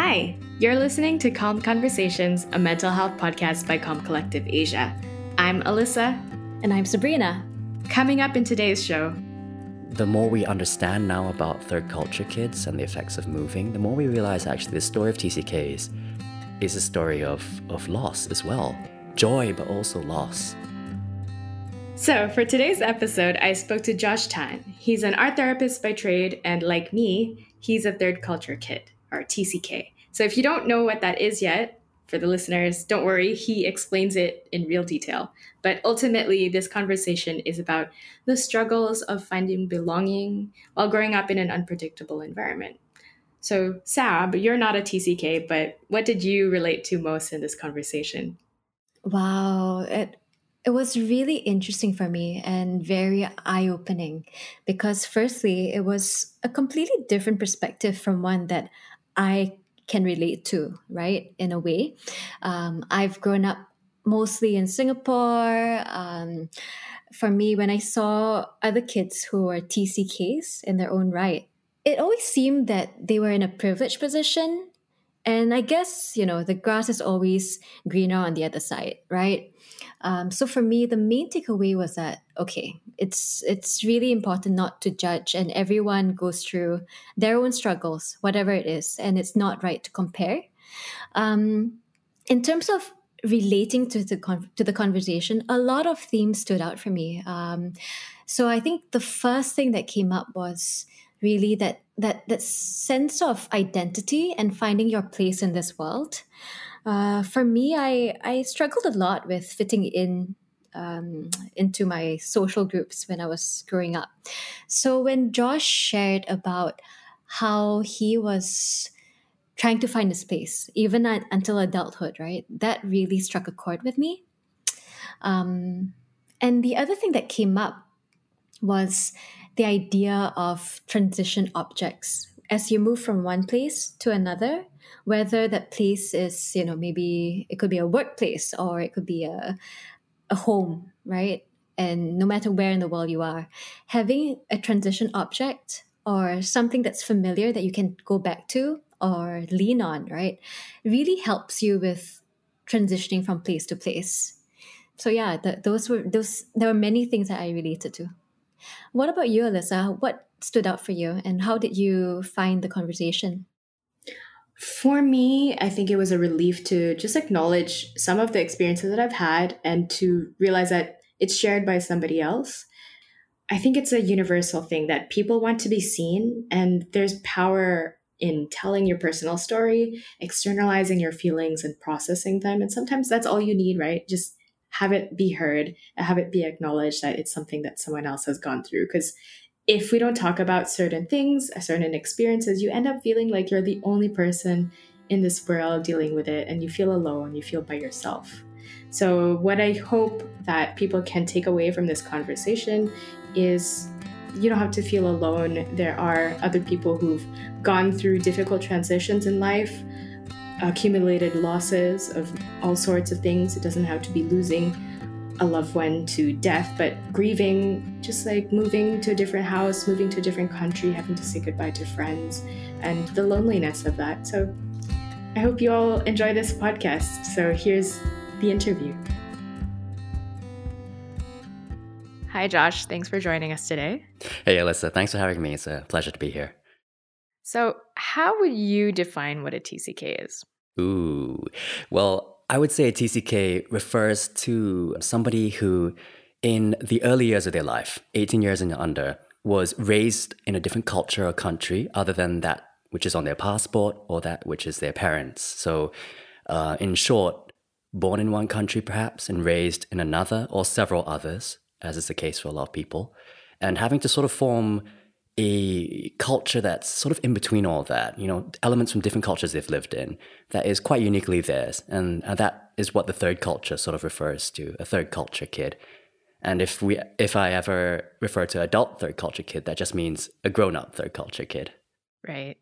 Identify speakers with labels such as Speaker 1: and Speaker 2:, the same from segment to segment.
Speaker 1: Hi, you're listening to Calm Conversations, a mental health podcast by Calm Collective Asia. I'm Alyssa.
Speaker 2: And I'm Sabrina.
Speaker 1: Coming up in today's show,
Speaker 3: the more we understand now about third culture kids and the effects of moving, the more we realize actually the story of TCKs is a story of, of loss as well. Joy, but also loss.
Speaker 1: So, for today's episode, I spoke to Josh Tan. He's an art therapist by trade, and like me, he's a third culture kid, or TCK. So, if you don't know what that is yet, for the listeners, don't worry, he explains it in real detail. But ultimately, this conversation is about the struggles of finding belonging while growing up in an unpredictable environment. So, Sab, you're not a TCK, but what did you relate to most in this conversation?
Speaker 2: Wow, it it was really interesting for me and very eye opening because, firstly, it was a completely different perspective from one that I can relate to, right? In a way. Um, I've grown up mostly in Singapore. Um, for me, when I saw other kids who were TCKs in their own right, it always seemed that they were in a privileged position. And I guess, you know, the grass is always greener on the other side, right? Um, so for me, the main takeaway was that okay, it's it's really important not to judge, and everyone goes through their own struggles, whatever it is, and it's not right to compare. Um, in terms of relating to the con- to the conversation, a lot of themes stood out for me. Um, so I think the first thing that came up was really that that that sense of identity and finding your place in this world. Uh, for me, I I struggled a lot with fitting in um, into my social groups when I was growing up. So when Josh shared about how he was trying to find his place, even at, until adulthood, right? That really struck a chord with me. Um, and the other thing that came up was the idea of transition objects. As you move from one place to another, whether that place is, you know, maybe it could be a workplace or it could be a, a home, right? And no matter where in the world you are, having a transition object or something that's familiar that you can go back to or lean on, right, really helps you with transitioning from place to place. So yeah, the, those were those. There were many things that I related to. What about you, Alyssa? What stood out for you, and how did you find the conversation?
Speaker 1: For me, I think it was a relief to just acknowledge some of the experiences that I've had and to realize that it's shared by somebody else. I think it's a universal thing that people want to be seen, and there's power in telling your personal story, externalizing your feelings, and processing them. And sometimes that's all you need, right? Just have it be heard, have it be acknowledged that it's something that someone else has gone through. Because if we don't talk about certain things, certain experiences, you end up feeling like you're the only person in this world dealing with it and you feel alone, you feel by yourself. So, what I hope that people can take away from this conversation is you don't have to feel alone. There are other people who've gone through difficult transitions in life, accumulated losses of all sorts of things. It doesn't have to be losing a loved one to death, but grieving, just like moving to a different house, moving to a different country, having to say goodbye to friends, and the loneliness of that. So I hope you all enjoy this podcast. So here's the interview. Hi, Josh. Thanks for joining us today.
Speaker 3: Hey, Alyssa. Thanks for having me. It's a pleasure to be here.
Speaker 1: So, how would you define what a TCK is?
Speaker 3: Ooh, well, I would say a TCK refers to somebody who, in the early years of their life, 18 years and under, was raised in a different culture or country other than that which is on their passport or that which is their parents. So, uh, in short, born in one country perhaps and raised in another or several others, as is the case for a lot of people, and having to sort of form a culture that's sort of in between all that, you know, elements from different cultures they've lived in that is quite uniquely theirs. And that is what the third culture sort of refers to, a third culture kid. And if we if I ever refer to adult third culture kid, that just means a grown-up third culture kid.
Speaker 1: Right.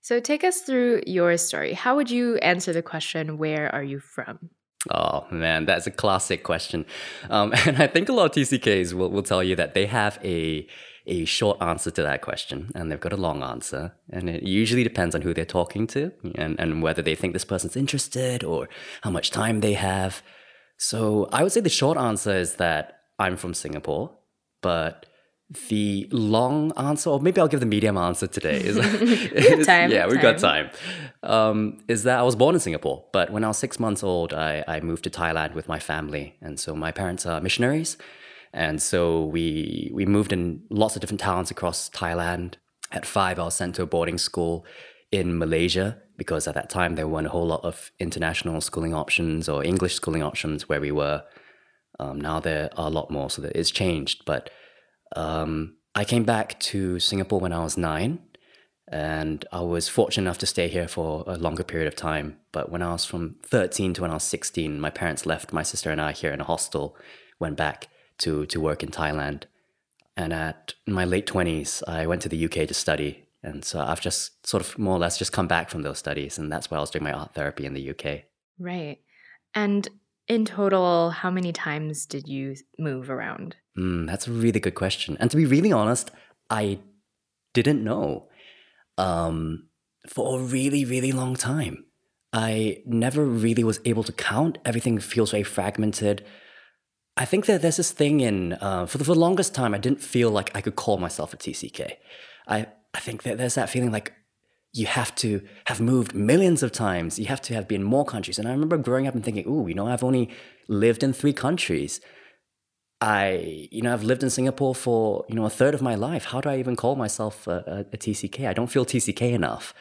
Speaker 1: So take us through your story. How would you answer the question, where are you from?
Speaker 3: Oh man, that's a classic question. Um, and I think a lot of TCKs will, will tell you that they have a a short answer to that question and they've got a long answer. And it usually depends on who they're talking to and, and whether they think this person's interested or how much time they have. So I would say the short answer is that I'm from Singapore, but the long answer, or maybe I'll give the medium answer today. Is,
Speaker 1: is time,
Speaker 3: yeah, we've got time. Um, is that I was born in Singapore, but when I was six months old, I, I moved to Thailand with my family. And so my parents are missionaries. And so we we moved in lots of different towns across Thailand. At five, I was sent to a boarding school in Malaysia because at that time there weren't a whole lot of international schooling options or English schooling options where we were. Um, now there are a lot more, so that it's changed. But um, I came back to Singapore when I was nine, and I was fortunate enough to stay here for a longer period of time. But when I was from 13 to when I was 16, my parents left my sister and I here in a hostel, went back to, to work in Thailand. And at my late 20s, I went to the UK to study. And so I've just sort of more or less just come back from those studies. And that's why I was doing my art therapy in the UK.
Speaker 1: Right. And in total, how many times did you move around?
Speaker 3: Mm, that's a really good question. And to be really honest, I didn't know um, for a really, really long time. I never really was able to count. Everything feels very fragmented. I think that there's this thing in, uh, for, the, for the longest time, I didn't feel like I could call myself a TCK. I, I think that there's that feeling like you have to have moved millions of times. You have to have been more countries. And I remember growing up and thinking, ooh, you know, I've only lived in three countries. I, you know, I've lived in Singapore for, you know, a third of my life. How do I even call myself a, a, a TCK? I don't feel TCK enough.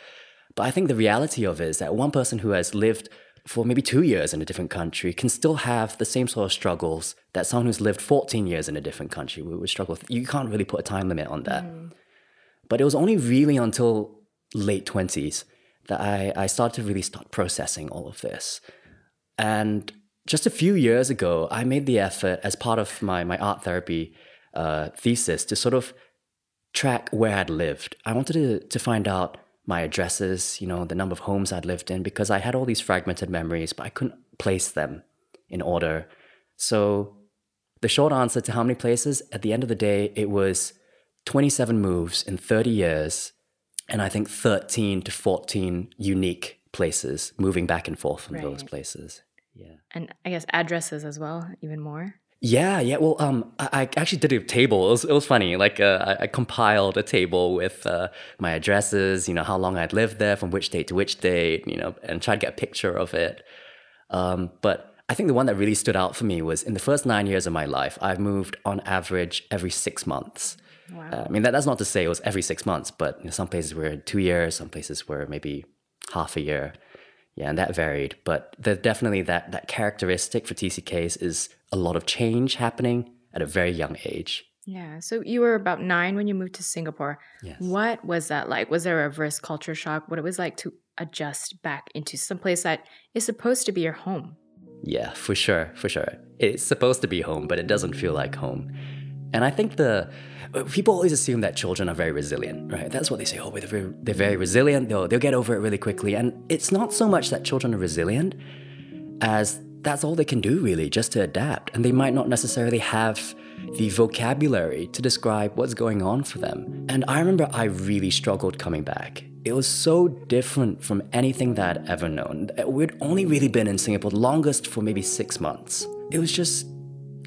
Speaker 3: But I think the reality of it is that one person who has lived for maybe two years in a different country can still have the same sort of struggles that someone who's lived 14 years in a different country would, struggle with. You can't really put a time limit on that. Mm. But it was only really until late 20s that I, I started to really start processing all of this. And just a few years ago, I made the effort as part of my, my art therapy uh, thesis to sort of track where I'd lived. I wanted to, to find out my addresses, you know, the number of homes I'd lived in, because I had all these fragmented memories, but I couldn't place them in order. So the short answer to how many places, at the end of the day, it was 27 moves in 30 years, and I think 13 to 14 unique places, moving back and forth from right. those places. Yeah.
Speaker 1: And I guess addresses as well, even more.
Speaker 3: Yeah, yeah. Well, um, I, I actually did a table. It was, it was funny. Like, uh, I, I, compiled a table with uh, my addresses. You know, how long I'd lived there, from which date to which date. You know, and tried to get a picture of it. Um, but I think the one that really stood out for me was in the first nine years of my life, I've moved on average every six months. Wow. Uh, I mean, that, that's not to say it was every six months, but you know, some places were two years, some places were maybe half a year. Yeah, and that varied. But there's definitely that that characteristic for TCKs is a lot of change happening at a very young age.
Speaker 1: Yeah. So you were about nine when you moved to Singapore.
Speaker 3: Yes.
Speaker 1: What was that like? Was there a reverse culture shock? What it was like to adjust back into some place that is supposed to be your home?
Speaker 3: Yeah, for sure, for sure. It's supposed to be home, but it doesn't feel like home. And I think the people always assume that children are very resilient, right? That's what they say. Oh, they're very, they're very resilient. They'll they'll get over it really quickly. And it's not so much that children are resilient as that's all they can do really, just to adapt. And they might not necessarily have the vocabulary to describe what's going on for them. And I remember I really struggled coming back. It was so different from anything that I'd ever known. We'd only really been in Singapore longest for maybe six months. It was just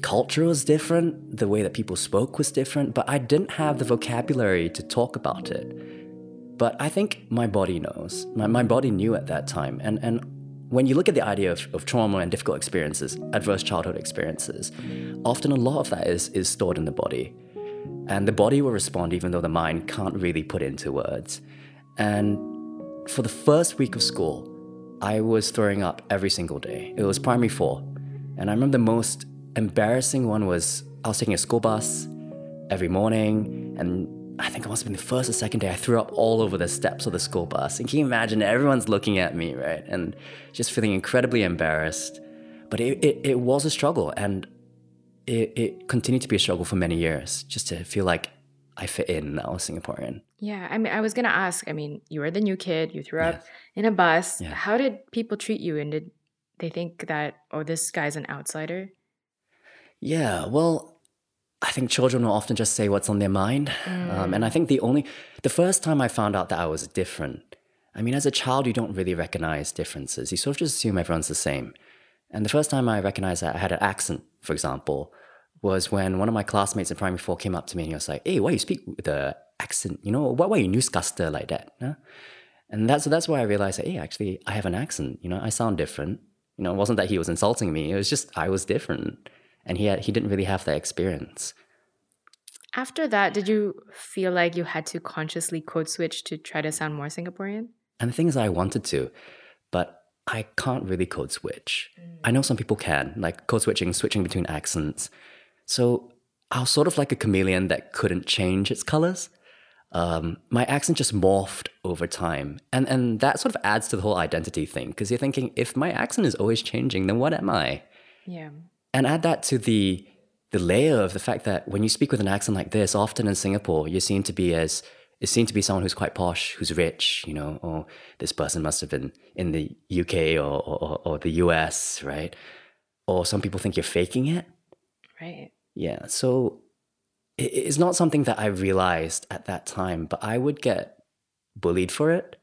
Speaker 3: culture was different, the way that people spoke was different, but I didn't have the vocabulary to talk about it. But I think my body knows. My, my body knew at that time. And, and when you look at the idea of, of trauma and difficult experiences, adverse childhood experiences, often a lot of that is, is stored in the body. And the body will respond even though the mind can't really put into words. And for the first week of school, I was throwing up every single day. It was primary four. And I remember the most embarrassing one was I was taking a school bus every morning, and I think it must have been the first or second day I threw up all over the steps of the school bus. And can you imagine everyone's looking at me, right? And just feeling incredibly embarrassed. But it, it, it was a struggle, and it, it continued to be a struggle for many years, just to feel like I fit in was Singaporean.
Speaker 1: Yeah, I mean, I was gonna ask. I mean, you were the new kid. You threw up in a bus. Yeah. How did people treat you, and did they think that oh, this guy's an outsider?
Speaker 3: Yeah, well, I think children will often just say what's on their mind. Mm. Um, and I think the only, the first time I found out that I was different, I mean, as a child, you don't really recognize differences. You sort of just assume everyone's the same. And the first time I recognized that I had an accent, for example, was when one of my classmates in primary four came up to me and he was like, Hey, why you speak with the accent? You know, why, why you newscaster like that? Huh? And that's, that's why I realized that, hey, actually, I have an accent. You know, I sound different. You know, it wasn't that he was insulting me. It was just I was different. And he, had, he didn't really have that experience.
Speaker 1: After that, did you feel like you had to consciously code switch to try to sound more Singaporean?
Speaker 3: And the thing is, I wanted to, but I can't really code switch. Mm. I know some people can, like code switching, switching between accents. So I was sort of like a chameleon that couldn't change its colors. Um, my accent just morphed over time. And, and that sort of adds to the whole identity thing because you're thinking, if my accent is always changing, then what am I?
Speaker 1: Yeah.
Speaker 3: And add that to the the layer of the fact that when you speak with an accent like this, often in Singapore, you seem to be as it seemed to be someone who's quite posh, who's rich, you know, or this person must have been in the UK or, or, or the US, right? Or some people think you're faking it.
Speaker 1: Right.
Speaker 3: Yeah. So it, it's not something that I realized at that time, but I would get bullied for it,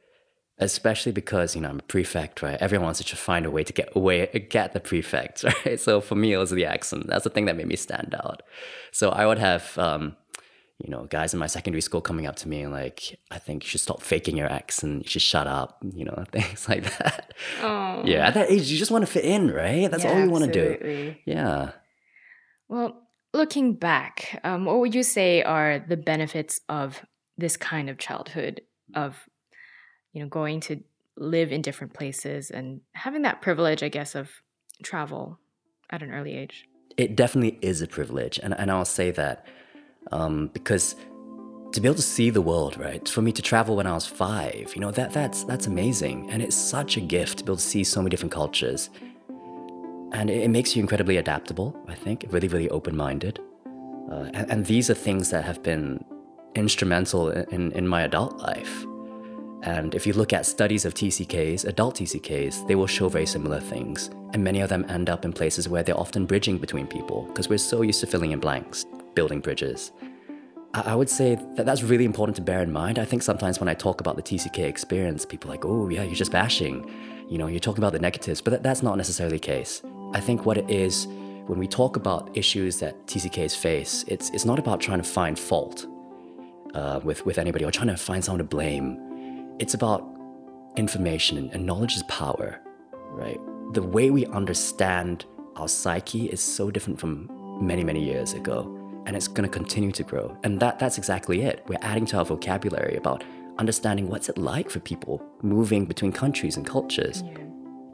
Speaker 3: especially because, you know, I'm a prefect, right? Everyone wants to find a way to get away, get the prefect, right? So for me, it was the accent. That's the thing that made me stand out. So I would have, um, you know, guys in my secondary school coming up to me and like, I think you should stop faking your accent. You should shut up, you know, things like that. Oh. Yeah, at that age, you just want to fit in, right? That's yeah, all you want to do. Yeah.
Speaker 1: Well, looking back, um, what would you say are the benefits of this kind of childhood of, you know, going to live in different places and having that privilege, I guess, of travel at an early age?
Speaker 3: It definitely is a privilege, and and I'll say that um, because to be able to see the world, right? For me to travel when I was five, you know, that that's that's amazing, and it's such a gift to be able to see so many different cultures, and it, it makes you incredibly adaptable. I think really, really open-minded, uh, and, and, these are things that have been instrumental in, in my adult life. And if you look at studies of TCKs, adult TCKs, they will show very similar things. And many of them end up in places where they're often bridging between people because we're so used to filling in blanks building bridges. I would say that that's really important to bear in mind. I think sometimes when I talk about the TCK experience, people are like, oh, yeah, you're just bashing. You know, you're talking about the negatives, but that's not necessarily the case. I think what it is, when we talk about issues that TCKs face, it's, it's not about trying to find fault uh, with, with anybody or trying to find someone to blame. It's about information, and, knowledge is power, right? The way we understand our psyche is so different from many, many years ago and it's going to continue to grow. And that, that's exactly it. We're adding to our vocabulary about understanding what's it like for people moving between countries and cultures. Yeah.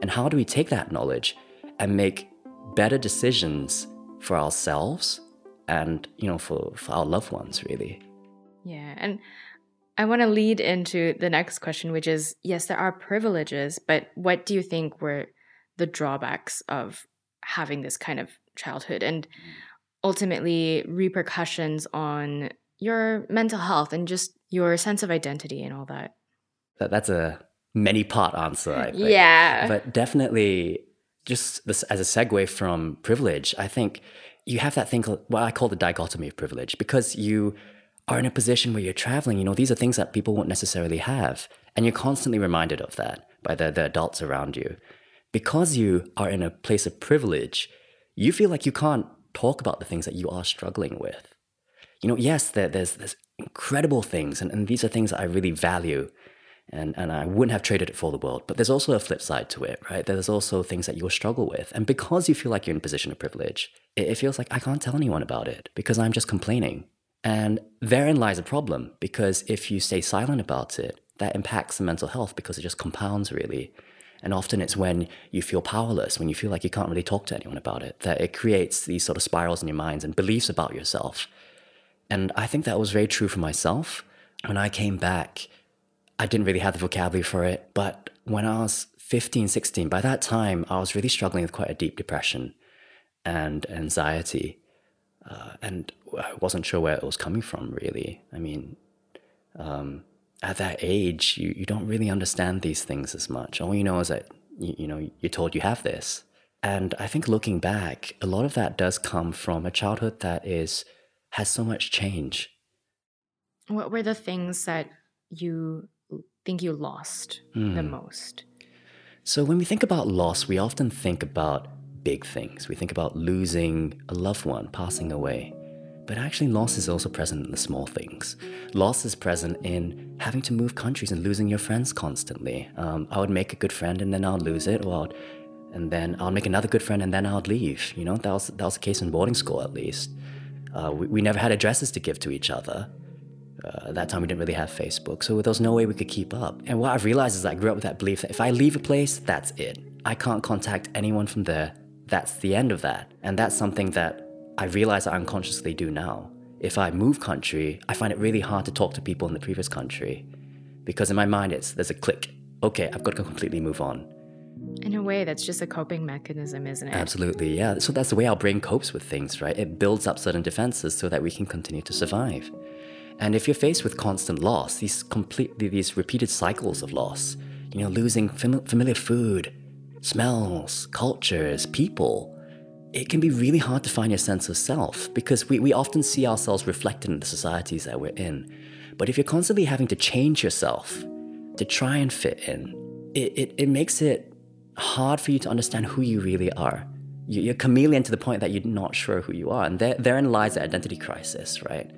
Speaker 3: And how do we take that knowledge and make better decisions for ourselves and, you know, for, for our loved ones, really.
Speaker 1: Yeah. And I want to lead into the next question, which is yes, there are privileges, but what do you think were the drawbacks of having this kind of childhood? And ultimately repercussions on your mental health and just your sense of identity and all that?
Speaker 3: that that's a many part answer, I think.
Speaker 1: Yeah.
Speaker 3: But definitely, just this, as a segue from privilege, I think you have that thing, called what I call the dichotomy of privilege, because you are in a position where you're traveling. You know, these are things that people won't necessarily have. And you're constantly reminded of that by the, the adults around you. Because you are in a place of privilege, you feel like you can't talk about the things that you are struggling with. You know, yes, there, there's there's incredible things, and, and these are things that I really value, and, and I wouldn't have traded it for the world. But there's also a flip side to it, right? There's also things that you'll struggle with. And because you feel like you're in a position of privilege, it, it feels like I can't tell anyone about it because I'm just complaining. And therein lies a problem because if you stay silent about it, that impacts the mental health because it just compounds really. And often it's when you feel powerless, when you feel like you can't really talk to anyone about it, that it creates these sort of spirals in your minds and beliefs about yourself. And I think that was very true for myself. When I came back, I didn't really have the vocabulary for it. But when I was 15, 16, by that time, I was really struggling with quite a deep depression and anxiety. Uh, and I wasn't sure where it was coming from, really. I mean, um, at that age, you, you don't really understand these things as much. All you know is that, you, you know, you're told you have this. And I think looking back, a lot of that does come from a childhood that is has so much change.
Speaker 1: What were the things that you think you lost mm. the hmm. most?
Speaker 3: So, when we think about loss, we often think about big things. We think about losing a loved one, passing away. But actually, loss is also present in the small things. Loss is present in having to move countries and losing your friends constantly. Um, I would make a good friend and then I'll lose it, or I'd, and then I'll make another good friend and then I'll leave. You know, that was that was the case in boarding school at least. Uh, we, we never had addresses to give to each other. Uh, at that time, we didn't really have Facebook, so there was no way we could keep up. And what I've realized is I grew up with that belief that if I leave a place, that's it. I can't contact anyone from there. That's the end of that. And that's something that I realize I unconsciously do now. If I move country, I find it really hard to talk to people in the previous country because in my mind it's there's a click. Okay, I've got to completely move on.
Speaker 1: In a way, that's just a coping mechanism, isn't it?
Speaker 3: Absolutely, yeah. So that's the way our brain copes with things, right? It builds up certain defenses so that we can continue to survive. And if you're faced with constant loss, these completely these repeated cycles of loss, you know, losing fam- familiar food, smells, cultures, people, it can be really hard to find your sense of self because we, we often see ourselves reflected in the societies that we're in. But if you're constantly having to change yourself to try and fit in, it, it, it makes it hard for you to understand who you really are. You're chameleon to the point that you're not sure who you are. And there, therein lies the identity crisis, right?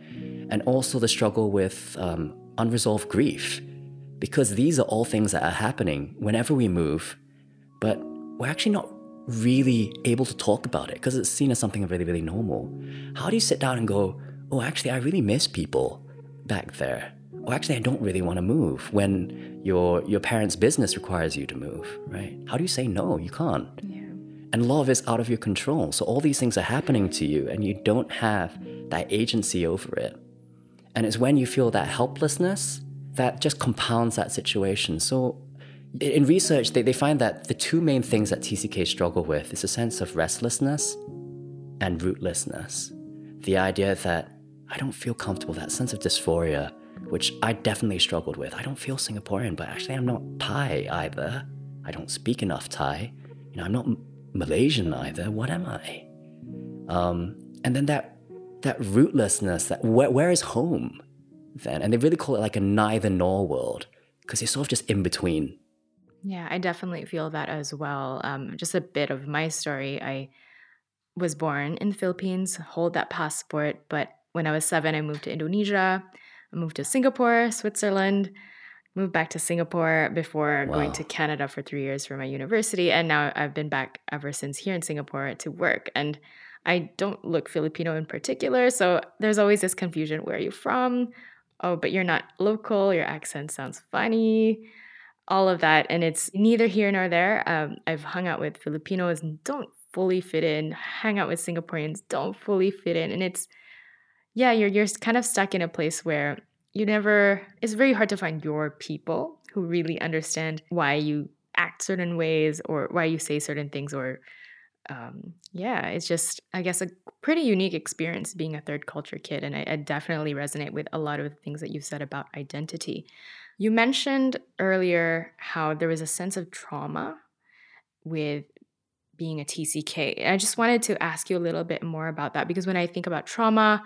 Speaker 3: And also the struggle with um, unresolved grief. Because these are all things that are happening whenever we move, but we're actually not really able to talk about it because it's seen as something really, really normal. How do you sit down and go, oh, actually, I really miss people back there? Or actually, I don't really want to move when your your parents' business requires you to move, right? How do you say no? You can't. Yeah. And love is out of your control. So all these things are happening to you, and you don't have that agency over it. And it's when you feel that helplessness that just compounds that situation. So in research, they, they find that the two main things that TCK struggle with is a sense of restlessness and rootlessness. The idea that I don't feel comfortable, that sense of dysphoria, which I definitely struggled with. I don't feel Singaporean, but actually I'm not Thai either. I don't speak enough Thai. You know, I'm not Malaysian either. What am I? Um, and then that that rootlessness, that where, is home then? And they really call it like a neither nor world because you're sort of just in between
Speaker 1: yeah, I definitely feel that as well. Um, just a bit of my story. I was born in the Philippines, hold that passport, but when I was seven, I moved to Indonesia. I moved to Singapore, Switzerland, moved back to Singapore before wow. going to Canada for three years for my university. And now I've been back ever since here in Singapore to work. And I don't look Filipino in particular. So there's always this confusion where are you from? Oh, but you're not local. Your accent sounds funny all of that. And it's neither here nor there. Um, I've hung out with Filipinos don't fully fit in, hang out with Singaporeans, don't fully fit in. And it's, yeah, you're, you're kind of stuck in a place where you never, it's very hard to find your people who really understand why you act certain ways or why you say certain things or um, yeah, it's just, I guess, a pretty unique experience being a third culture kid. And I, I, definitely resonate with a lot of the things that you've said about identity. You mentioned earlier how there was a sense of trauma with being a TCK. I just wanted to ask you a little bit more about that because when I think about trauma,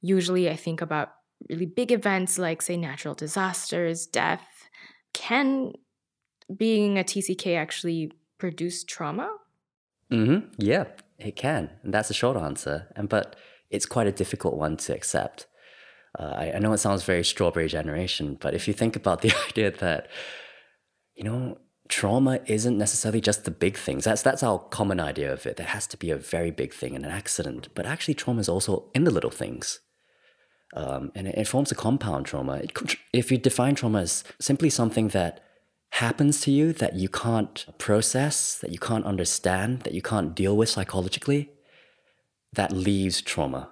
Speaker 1: usually I think about really big events like, say, natural disasters, death. Can being a TCK actually produce trauma?
Speaker 3: Mm-hmm. Yeah, it can. And that's a short answer. And but it's quite a difficult one to accept. Uh, I, I know it sounds very strawberry generation, but if you think about the idea that, you know, trauma isn't necessarily just the big things. That's that's our common idea of it. There has to be a very big thing and an accident, but actually, trauma is also in the little things, um, and it, it, forms a compound trauma. It, if you define trauma as simply something that happens to you that you can't process, that you can't understand, that you can't deal with psychologically, that leaves trauma,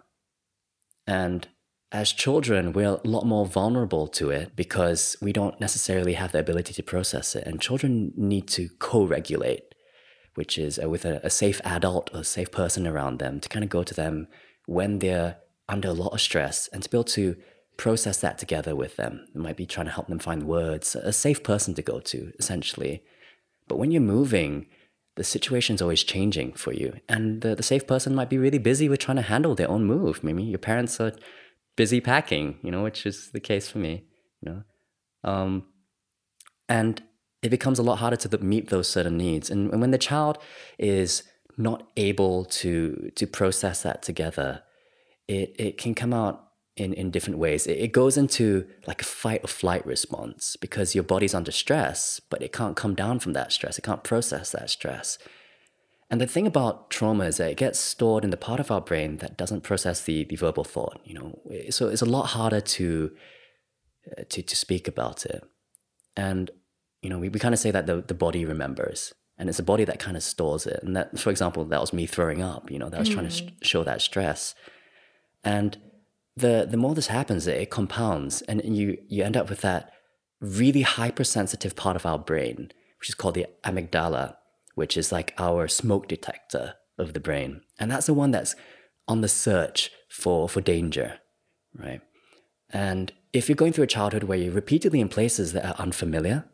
Speaker 3: and as children, we're a lot more vulnerable to it because we don't necessarily have the ability to process it. And children need to co regulate, which is uh, with a, a, safe adult or a safe person around them to kind of go to them when they're under a lot of stress and to be able to process that together with them. It might be trying to help them find words, a safe person to go to, essentially. But when you're moving, the situation's always changing for you. And the, the safe person might be really busy with trying to handle their own move. Maybe your parents are busy packing, you know, which is the case for me, you know. Um, and it becomes a lot harder to meet those certain needs. And, when the child is not able to to process that together, it, it can come out in, in different ways. It, it goes into like a fight or flight response because your body's under stress, but it can't come down from that stress. It can't process that stress. And the thing about trauma is that it gets stored in the part of our brain that doesn't process the, the verbal thought, you know. So it's a lot harder to uh, to to speak about it. And you know, we, we kind of say that the, the body remembers and it's the body that kind of stores it. And that, for example, that was me throwing up, you know, that was mm. trying to sh- show that stress. And the, the more this happens, it compounds and you, you end up with that really hypersensitive part of our brain, which is called the amygdala, which is like our smoke detector of the brain. And that's the one that's on the search for, for danger, right? And if you're going through a childhood where you're repeatedly in places that are unfamiliar,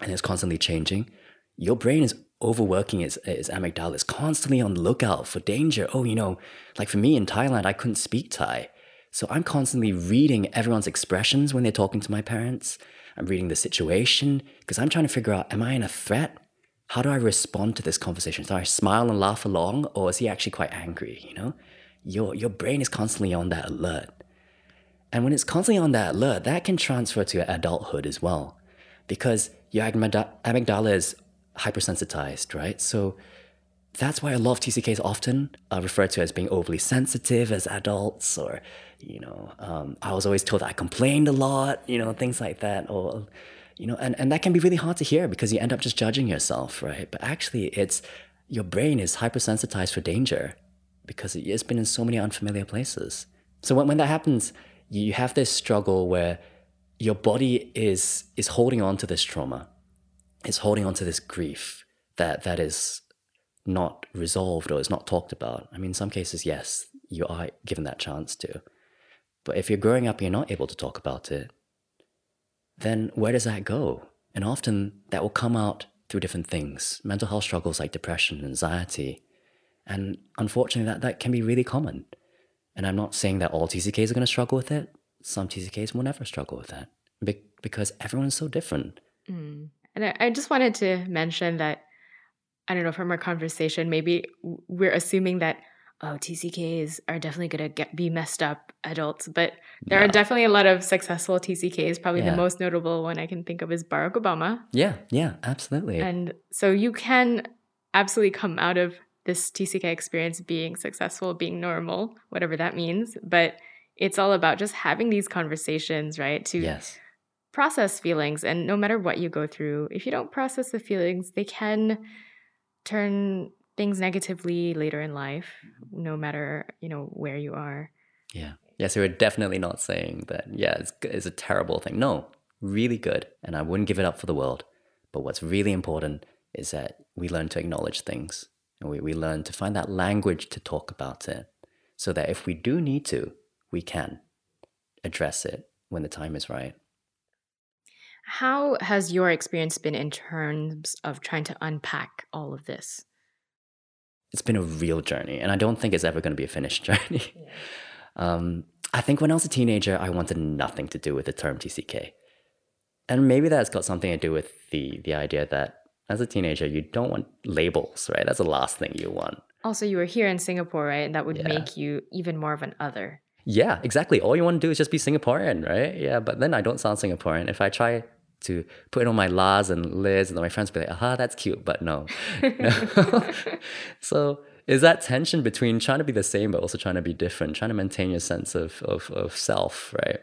Speaker 3: and it's constantly changing, your brain is overworking its, its amygdala. It's constantly on the lookout for danger. Oh, you know, like for me in Thailand, I couldn't speak Thai. So I'm constantly reading everyone's expressions when they're talking to my parents. I'm reading the situation because I'm trying to figure out am I in a threat? How do I respond to this conversation? Do I smile and laugh along or is he actually quite angry? You know, your, your brain is constantly on that alert. And when it's constantly on that alert, that can transfer to adulthood as well because your amygdala is hypersensitized, right? So that's why a lot of TCKs often are referred to as being overly sensitive as adults, or, you know, um, I was always told I complained a lot, you know, things like that, or, you know, and, and that can be really hard to hear because you end up just judging yourself, right? But actually, it's your brain is hypersensitized for danger because it's been in so many unfamiliar places. So when, when that happens, you have this struggle where your body is is holding on to this trauma is holding on to this grief that that is not resolved or is not talked about i mean in some cases yes you are given that chance to but if you're growing up and you're not able to talk about it then where does that go and often that will come out through different things mental health struggles like depression anxiety and unfortunately that, that can be really common and i'm not saying that all tcks are going to struggle with it some TCKs will never struggle with that be- because everyone's so different.
Speaker 1: Mm. And I, I just wanted to mention that, I don't know, from our conversation, maybe we're assuming that, oh, TCKs are definitely going to get be messed up adults. But there no. are definitely a lot of successful TCKs. Probably yeah. the most notable one I can think of is Barack Obama.
Speaker 3: Yeah, yeah, absolutely.
Speaker 1: And so you can absolutely come out of this TCK experience being successful, being normal, whatever that means. But it's all about just having these conversations, right? To
Speaker 3: yes.
Speaker 1: process feelings. And no matter what you go through, if you don't process the feelings, they can turn things negatively later in life, no matter, you know, where you are.
Speaker 3: Yeah. Yeah. So we're definitely not saying that, yeah, it's, it's a terrible thing. No, really good. And I wouldn't give it up for the world. But what's really important is that we learn to acknowledge things and we, we learn to find that language to talk about it so that if we do need to, we can address it when the time is right.
Speaker 1: How has your experience been in terms of trying to unpack all of this?
Speaker 3: It's been a real journey, and I don't think it's ever going to be a finished journey. Yeah. Um, I think when I was a teenager, I wanted nothing to do with the term TCK. And maybe that's got something to do with the, the idea that as a teenager, you don't want labels, right? That's the last thing you want.
Speaker 1: Also, you were here in Singapore, right? And that would yeah. make you even more of an other.
Speaker 3: Yeah, exactly. All you want to do is just be Singaporean, right? Yeah, but then I don't sound Singaporean. If I try to put it on my lahs and lehs, and my friends be like, aha, that's cute, but no. so is that tension between trying to be the same but also trying to be different, trying to maintain your sense of, of, of self, right?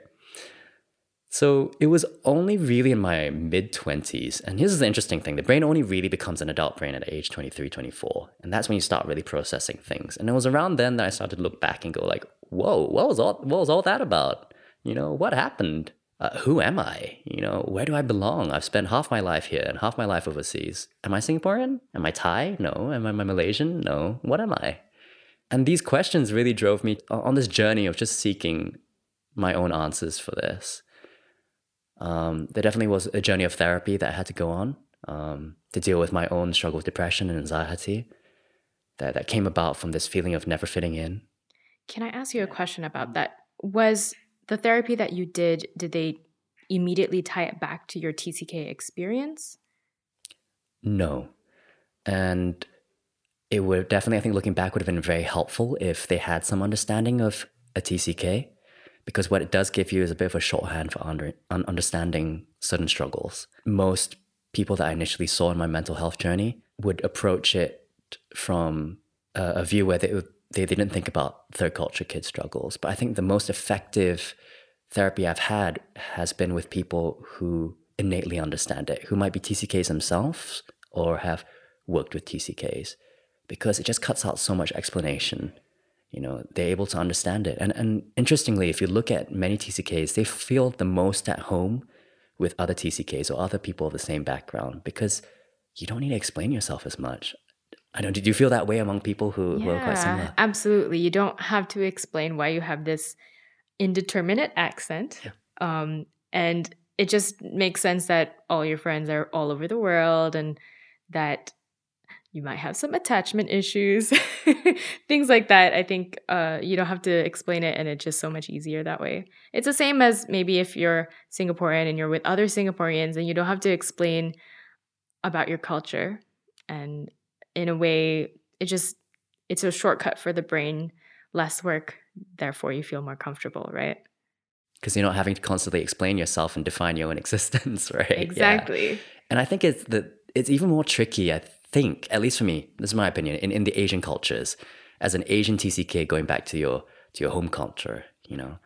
Speaker 3: So it was only really in my mid 20s. And here's the interesting thing the brain only really becomes an adult brain at age 23, 24. And that's when you start really processing things. And it was around then that I started to look back and go, like, whoa, what was all, what was all that about? You know, what happened? Uh, who am I? You know, where do I belong? I've spent half my life here and half my life overseas. Am I Singaporean? Am I Thai? No. Am I Malaysian? No. What am I? And these questions really drove me on this journey of just seeking my own answers for this. Um, there definitely was a journey of therapy that I had to go on um, to deal with my own struggle with depression and anxiety that, that came about from this feeling of never fitting in.
Speaker 1: Can I ask you a question about that? Was the therapy that you did, did they immediately tie it back to your TCK experience?
Speaker 3: No. And it would definitely, I think looking back, would have been very helpful if they had some understanding of a TCK, because what it does give you is a bit of a shorthand for under, understanding certain struggles. Most people that I initially saw in my mental health journey would approach it from a, a view where they, they didn't think about third culture kid struggles. But I think the most effective therapy I've had has been with people who innately understand it, who might be TCKs themselves or have worked with TCKs, because it just cuts out so much explanation. You know, they're able to understand it. And, and interestingly, if you look at many TCKs, they feel the most at home with other TCKs or other people of the same background because you don't need to explain yourself as much. I know. Did you feel that way among people who, yeah, who are quite similar?
Speaker 1: Absolutely. You don't have to explain why you have this indeterminate accent. Yeah. Um, and it just makes sense that all your friends are all over the world and that you might have some attachment issues, things like that. I think uh, you don't have to explain it, and it's just so much easier that way. It's the same as maybe if you're Singaporean and you're with other Singaporeans, and you don't have to explain about your culture. And in a way, it just it's a shortcut for the brain, less work, therefore you feel more comfortable, right?
Speaker 3: Because you're not having to constantly explain yourself and define your own existence, right?
Speaker 1: Exactly.
Speaker 3: Yeah. And I think it's the it's even more tricky. I think, at least for me, this is my opinion, in, in the Asian cultures, as an Asian TCK going back to your to your home culture, you know,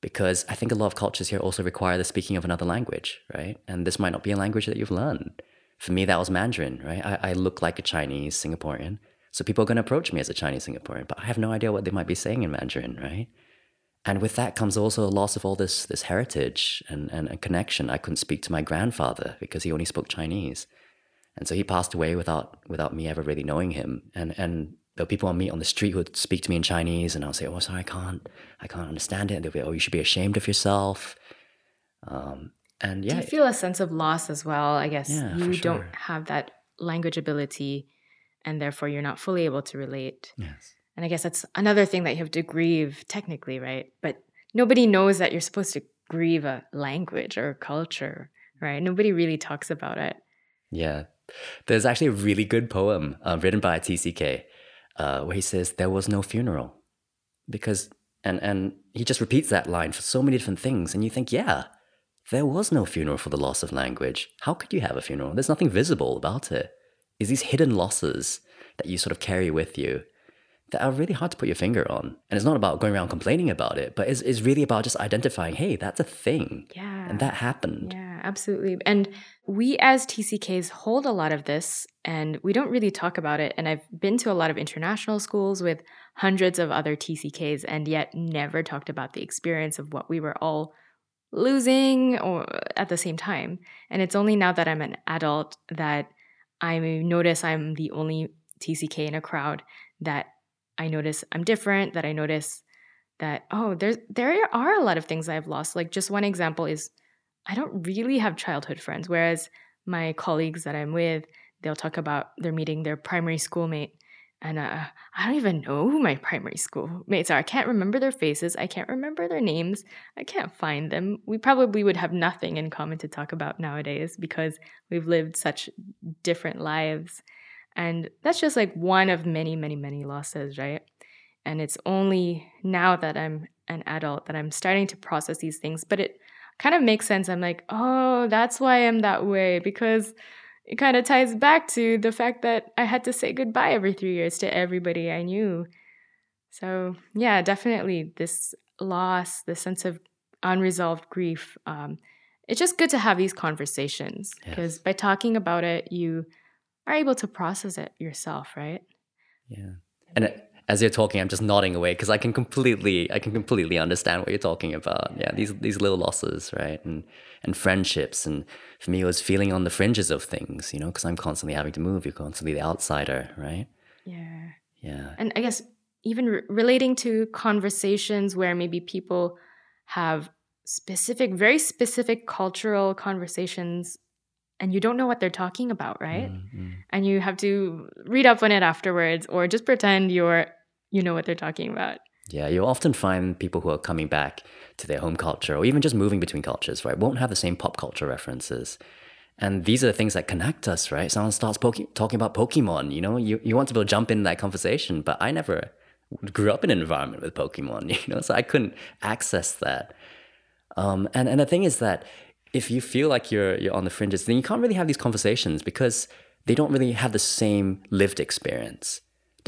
Speaker 3: because I think a lot of cultures here also require the speaking of another language, right? And this might not be a language that you've learned. For me, that was Mandarin, right? I, I look like a Chinese Singaporean, so people are going to approach me as a Chinese Singaporean, but I have no idea what they might be saying in Mandarin, right? And with that comes also a loss of all this this heritage and, and a connection. I couldn't speak to my grandfather because he only spoke Chinese. And so he passed away without without me ever really knowing him. And and there were people I meet on the street who would speak to me in Chinese, and I'll say, "Oh, sorry, I can't, I can't understand it." And they'll be, "Oh, you should be ashamed of yourself." Um, and yeah,
Speaker 1: Do you feel a sense of loss as well. I guess yeah, you sure. don't have that language ability, and therefore you're not fully able to relate.
Speaker 3: Yes.
Speaker 1: And I guess that's another thing that you have to grieve technically, right? But nobody knows that you're supposed to grieve a language or a culture, right? Nobody really talks about it.
Speaker 3: Yeah, there's actually a really good poem uh, written by TCK uh, where he says, There was no funeral. Because, and, and he just repeats that line for so many different things. And you think, yeah, there was no funeral for the loss of language. How could you have a funeral? There's nothing visible about it. It's these hidden losses that you sort of carry with you that are really hard to put your finger on. And it's not about going around complaining about it, but it's, it's really about just identifying, hey, that's a thing.
Speaker 1: Yeah.
Speaker 3: And that happened.
Speaker 1: Yeah, absolutely. And we as TCKs hold a lot of this and we don't really talk about it. And I've been to a lot of international schools with hundreds of other TCKs and yet never talked about the experience of what we were all losing or at the same time. And it's only now that I'm an adult that I notice I'm the only TCK in a crowd that I notice I'm different, that I notice that oh, there's there are a lot of things I've lost. Like just one example is I don't really have childhood friends, whereas my colleagues that I'm with, they'll talk about they're meeting their primary schoolmate. And uh, I don't even know who my primary school mates are. I can't remember their faces. I can't remember their names. I can't find them. We probably would have nothing in common to talk about nowadays because we've lived such different lives. And that's just like one of many, many, many losses, right? And it's only now that I'm an adult that I'm starting to process these things. But it kind of makes sense. I'm like, oh, that's why I'm that way because it kind of ties back to the fact that I had to say goodbye every three years to everybody I knew. So, yeah, definitely this loss, the sense of unresolved grief. Um, it's just good to have these conversations because yes. by talking about it, you are able to process it yourself, right?
Speaker 3: Yeah. And it, as you're talking, I'm just nodding away because I can completely, I can completely understand what you're talking about. Yeah, these these little losses, right, and and friendships, and for me, it was feeling on the fringes of things, you know, because I'm constantly having to move. You're constantly the outsider, right?
Speaker 1: Yeah.
Speaker 3: Yeah.
Speaker 1: And I guess even re- relating to conversations where maybe people have specific, very specific cultural conversations and you don't know what they're talking about, right? Mm-hmm. And you have to read up on it afterwards or just pretend you're you know what they're talking about.
Speaker 3: Yeah, you'll often find people who are coming back to their home culture or even just moving between cultures, right, won't have the same pop culture references. And these are the things that connect us, right? Someone starts talking about Pokemon, you know, you, you want to be able to jump in that conversation, but I never grew up in an environment with Pokemon, you know, so I couldn't access that. Um, and, and the thing is that if you feel like you're, you're on the fringes, then you can't really have these conversations because they don't really have the same lived experience.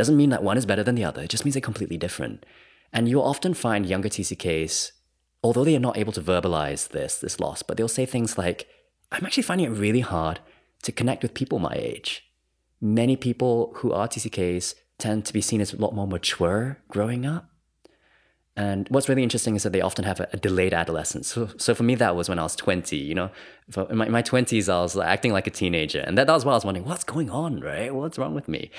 Speaker 3: Doesn't mean that one is better than the other, it just means they're completely different. And you'll often find younger TCKs, although they are not able to verbalize this, this loss, but they'll say things like, I'm actually finding it really hard to connect with people my age. Many people who are TCKs tend to be seen as a lot more mature growing up. And what's really interesting is that they often have a, a delayed adolescence. So, so, for me, that was when I was 20, you know. In my, in my 20s, I was acting like a teenager. And that, that was why I was wondering, what's going on, right? What's wrong with me?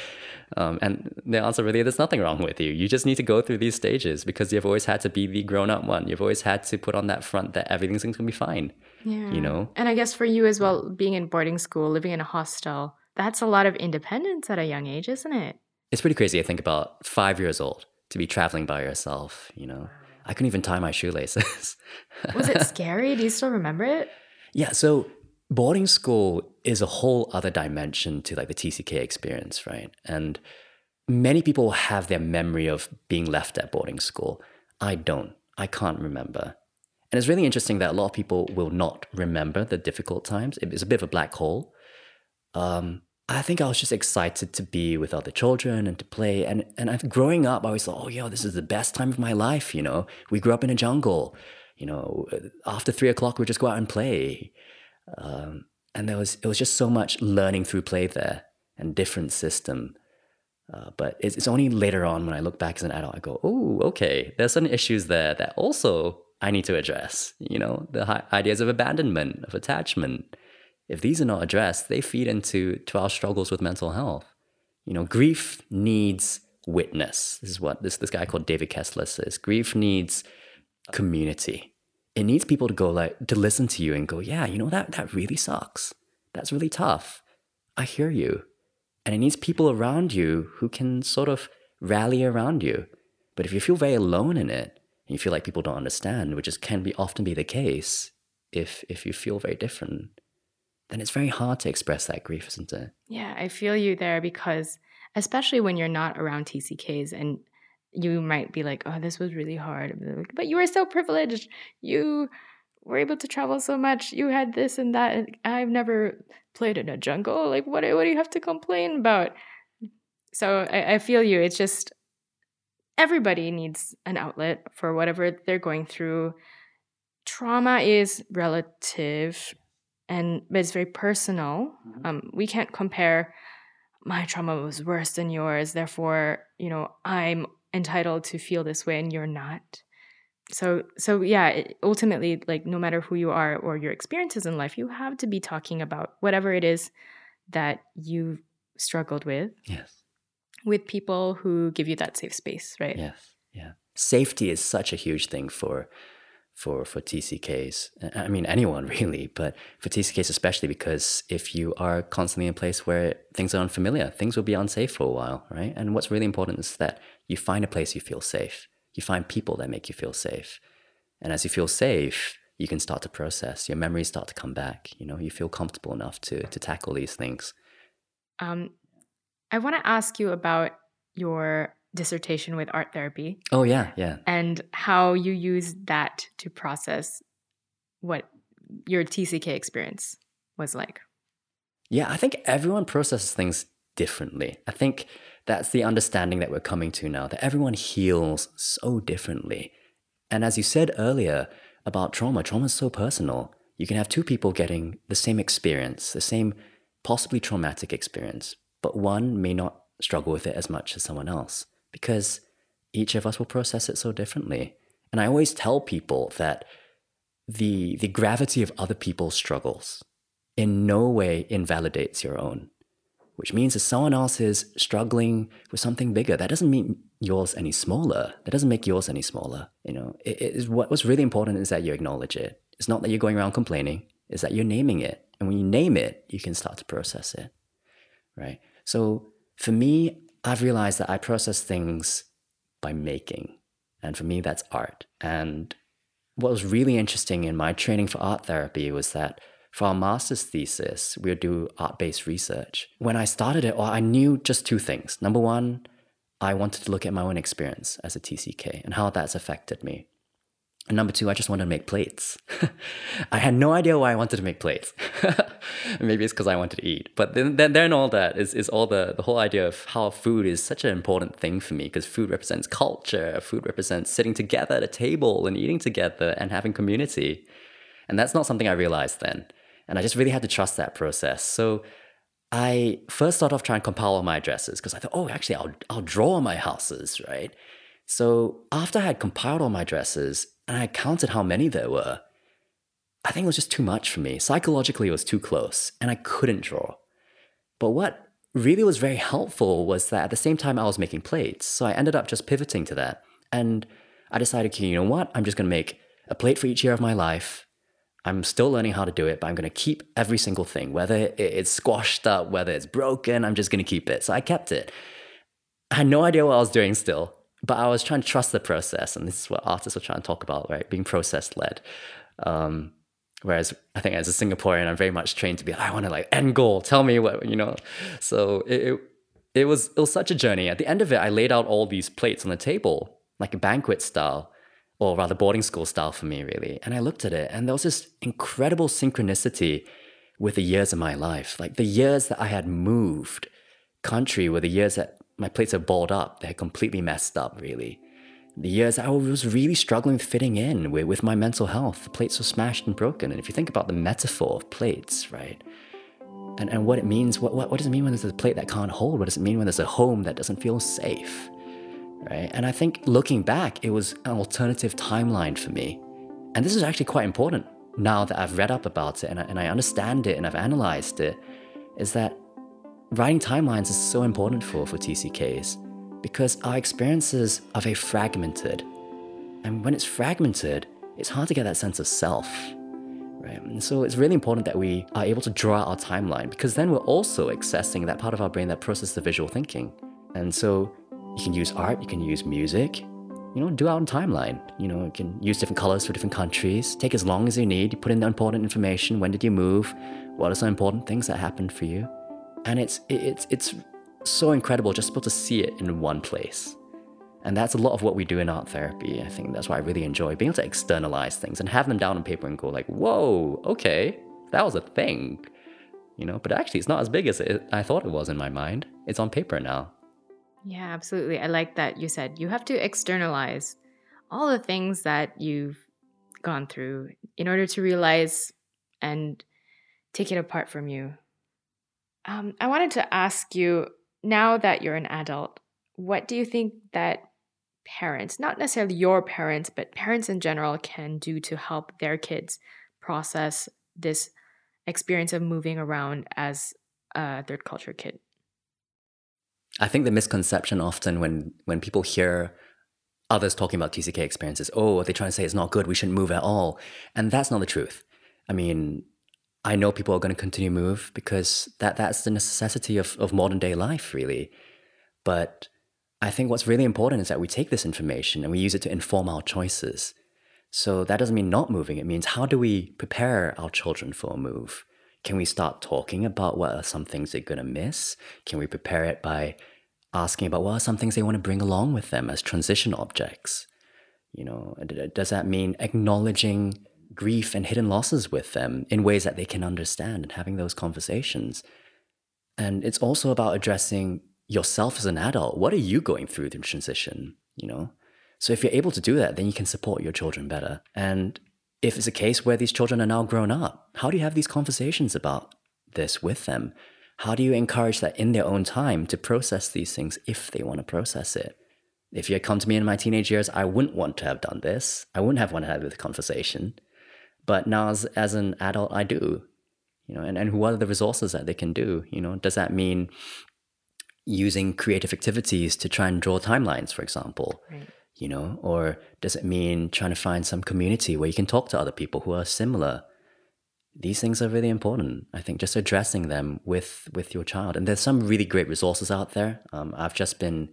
Speaker 3: Um, and the answer really, there's nothing wrong with you. You just need to go through these stages because you've always had to be the grown up one. You've always had to put on that front that everything's going to be fine. Yeah. You know?
Speaker 1: And I guess for you as well, being in boarding school, living in a hostel, that's a lot of independence at a young age, isn't it?
Speaker 3: It's pretty crazy to think about five years old to be traveling by yourself, you know. I couldn't even tie my shoelaces.
Speaker 1: was it scary? Do you still remember it?
Speaker 3: Yeah, so boarding school is a whole other dimension to like the TCK experience, right? And many people have their memory of being left at boarding school. I don't. I can't remember. And it's really interesting that a lot of people will not remember the difficult times. It's a bit of a black hole. Um, I think I was just excited to be with other children and to play. And and I've, growing up, I always thought, oh, yo, this is the best time of my life. You know, we grew up in a jungle. You know, after three o'clock, we just go out and play. Um, and there was it was just so much learning through play there and different system. Uh, but it's, it's only later on when I look back as an adult, I go, oh, okay, there's some issues there that also I need to address. You know, the ideas of abandonment, of attachment if these are not addressed, they feed into to our struggles with mental health. You know, grief needs witness. This is what this this guy called David Kessler says. Grief needs community. It needs people to go like to listen to you and go, yeah, you know that that really sucks. That's really tough. I hear you. And it needs people around you who can sort of rally around you. But if you feel very alone in it, and you feel like people don't understand, which is can be often be the case if if you feel very different, then it's very hard to express that grief, isn't it?
Speaker 1: Yeah, I feel you there because especially when you're not around TCKs and you might be like, oh, this was really hard. But you were so privileged. You were able to travel so much. You had this and that. I've never played in a jungle. Like, what, what do you have to complain about? So I, I feel you. It's just everybody needs an outlet for whatever they're going through. Trauma is relative and but it's very personal. Mm-hmm. Um, we can't compare. My trauma was worse than yours, therefore, you know, I'm entitled to feel this way, and you're not. So, so yeah, ultimately, like no matter who you are or your experiences in life, you have to be talking about whatever it is that you struggled with.
Speaker 3: Yes.
Speaker 1: With people who give you that safe space, right?
Speaker 3: Yes. Yeah. Safety is such a huge thing for for for TCKs. I mean anyone really, but for TCKs especially because if you are constantly in a place where things are unfamiliar, things will be unsafe for a while, right? And what's really important is that you find a place you feel safe. You find people that make you feel safe. And as you feel safe, you can start to process. Your memories start to come back. You know, you feel comfortable enough to to tackle these things.
Speaker 1: Um, I want to ask you about your dissertation with art therapy.
Speaker 3: Oh yeah, yeah.
Speaker 1: And how you use that to process what your TCK experience was like.
Speaker 3: Yeah, I think everyone processes things differently. I think that's the understanding that we're coming to now that everyone heals so differently. And as you said earlier about trauma, trauma is so personal. You can have two people getting the same experience, the same possibly traumatic experience, but one may not struggle with it as much as someone else because each of us will process it so differently. And I always tell people that the, the gravity of other people's struggles in no way invalidates your own, which means if someone else is struggling with something bigger, that doesn't mean yours any smaller. That doesn't make yours any smaller. You know, it, it is what, what's really important is that you acknowledge it. It's not that you're going around complaining, it's that you're naming it. And when you name it, you can start to process it, right? So for me, I've realized that I process things by making. And for me, that's art. And what was really interesting in my training for art therapy was that for our master's thesis, we would do art based research. When I started it, I knew just two things. Number one, I wanted to look at my own experience as a TCK and how that's affected me. And number two, I just wanted to make plates. I had no idea why I wanted to make plates. Maybe it's because I wanted to eat. But then, then, then all that is, is all the, the whole idea of how food is such an important thing for me because food represents culture. Food represents sitting together at a table and eating together and having community. And that's not something I realized then. And I just really had to trust that process. So I first started off trying to compile all my addresses because I thought, oh, actually, I'll, I'll draw my houses, right? So after I had compiled all my addresses, and I counted how many there were. I think it was just too much for me. Psychologically, it was too close, and I couldn't draw. But what really was very helpful was that at the same time I was making plates. So I ended up just pivoting to that. And I decided, you know what? I'm just going to make a plate for each year of my life. I'm still learning how to do it, but I'm going to keep every single thing, whether it's squashed up, whether it's broken, I'm just going to keep it. So I kept it. I had no idea what I was doing still but I was trying to trust the process, and this is what artists are trying to talk about, right? Being process led. Um, whereas I think as a Singaporean, I'm very much trained to be, I want to like end goal, tell me what you know. So it, it it was it was such a journey. At the end of it, I laid out all these plates on the table, like a banquet style, or rather boarding school style for me, really. And I looked at it, and there was this incredible synchronicity with the years of my life, like the years that I had moved country were the years that my plates are balled up. They're completely messed up, really. The years I was really struggling with fitting in with, with my mental health. The plates were smashed and broken. And if you think about the metaphor of plates, right? And, and what it means, what, what, what does it mean when there's a plate that can't hold? What does it mean when there's a home that doesn't feel safe? Right? And I think looking back, it was an alternative timeline for me. And this is actually quite important now that I've read up about it and I, and I understand it and I've analyzed it, is that Writing timelines is so important for, for TCKs because our experiences are very fragmented. And when it's fragmented, it's hard to get that sense of self. Right? And so it's really important that we are able to draw our timeline because then we're also accessing that part of our brain that processes the visual thinking. And so you can use art, you can use music, you know, do out a timeline. You know, you can use different colors for different countries. Take as long as you need. Put in the important information. When did you move? What are some important things that happened for you? And it's it's it's so incredible just to be able to see it in one place. And that's a lot of what we do in art therapy. I think that's why I really enjoy being able to externalize things and have them down on paper and go like, "Whoa, okay, that was a thing," you know. But actually, it's not as big as it, I thought it was in my mind. It's on paper now.
Speaker 4: Yeah, absolutely. I like that you said you have to externalize all the things that you've gone through in order to realize and take it apart from you um, I wanted to ask you now that you're an adult, what do you think that parents, not necessarily your parents, but parents in general, can do to help their kids process this experience of moving around as a third culture kid?
Speaker 3: I think the misconception often when when people hear others talking about TCK experiences, oh, they're trying to say it's not good, we shouldn't move at all. And that's not the truth. I mean, I know people are going to continue to move because that that's the necessity of, of modern day life, really. But I think what's really important is that we take this information and we use it to inform our choices. So that doesn't mean not moving. It means how do we prepare our children for a move? Can we start talking about what are some things they're going to miss? Can we prepare it by asking about what are some things they want to bring along with them as transition objects? You know, uh, does that mean acknowledging grief and hidden losses with them in ways that they can understand and having those conversations. And it's also about addressing yourself as an adult. What are you going through the transition? You know? So if you're able to do that, then you can support your children better. And if it's a case where these children are now grown up, how do you have these conversations about this with them? How do you encourage that in their own time to process these things if they want to process it? If you had come to me in my teenage years, I wouldn't want to have done this. I wouldn't have wanted to have this conversation. But now as, as an adult, I do, you know, and, and what are the resources that they can do? You know, does that mean using creative activities to try and draw timelines, for example? Right. You know, or does it mean trying to find some community where you can talk to other people who are similar? these things are really important. I think just addressing them with with your child. And there's some really great resources out there. Um, I've just been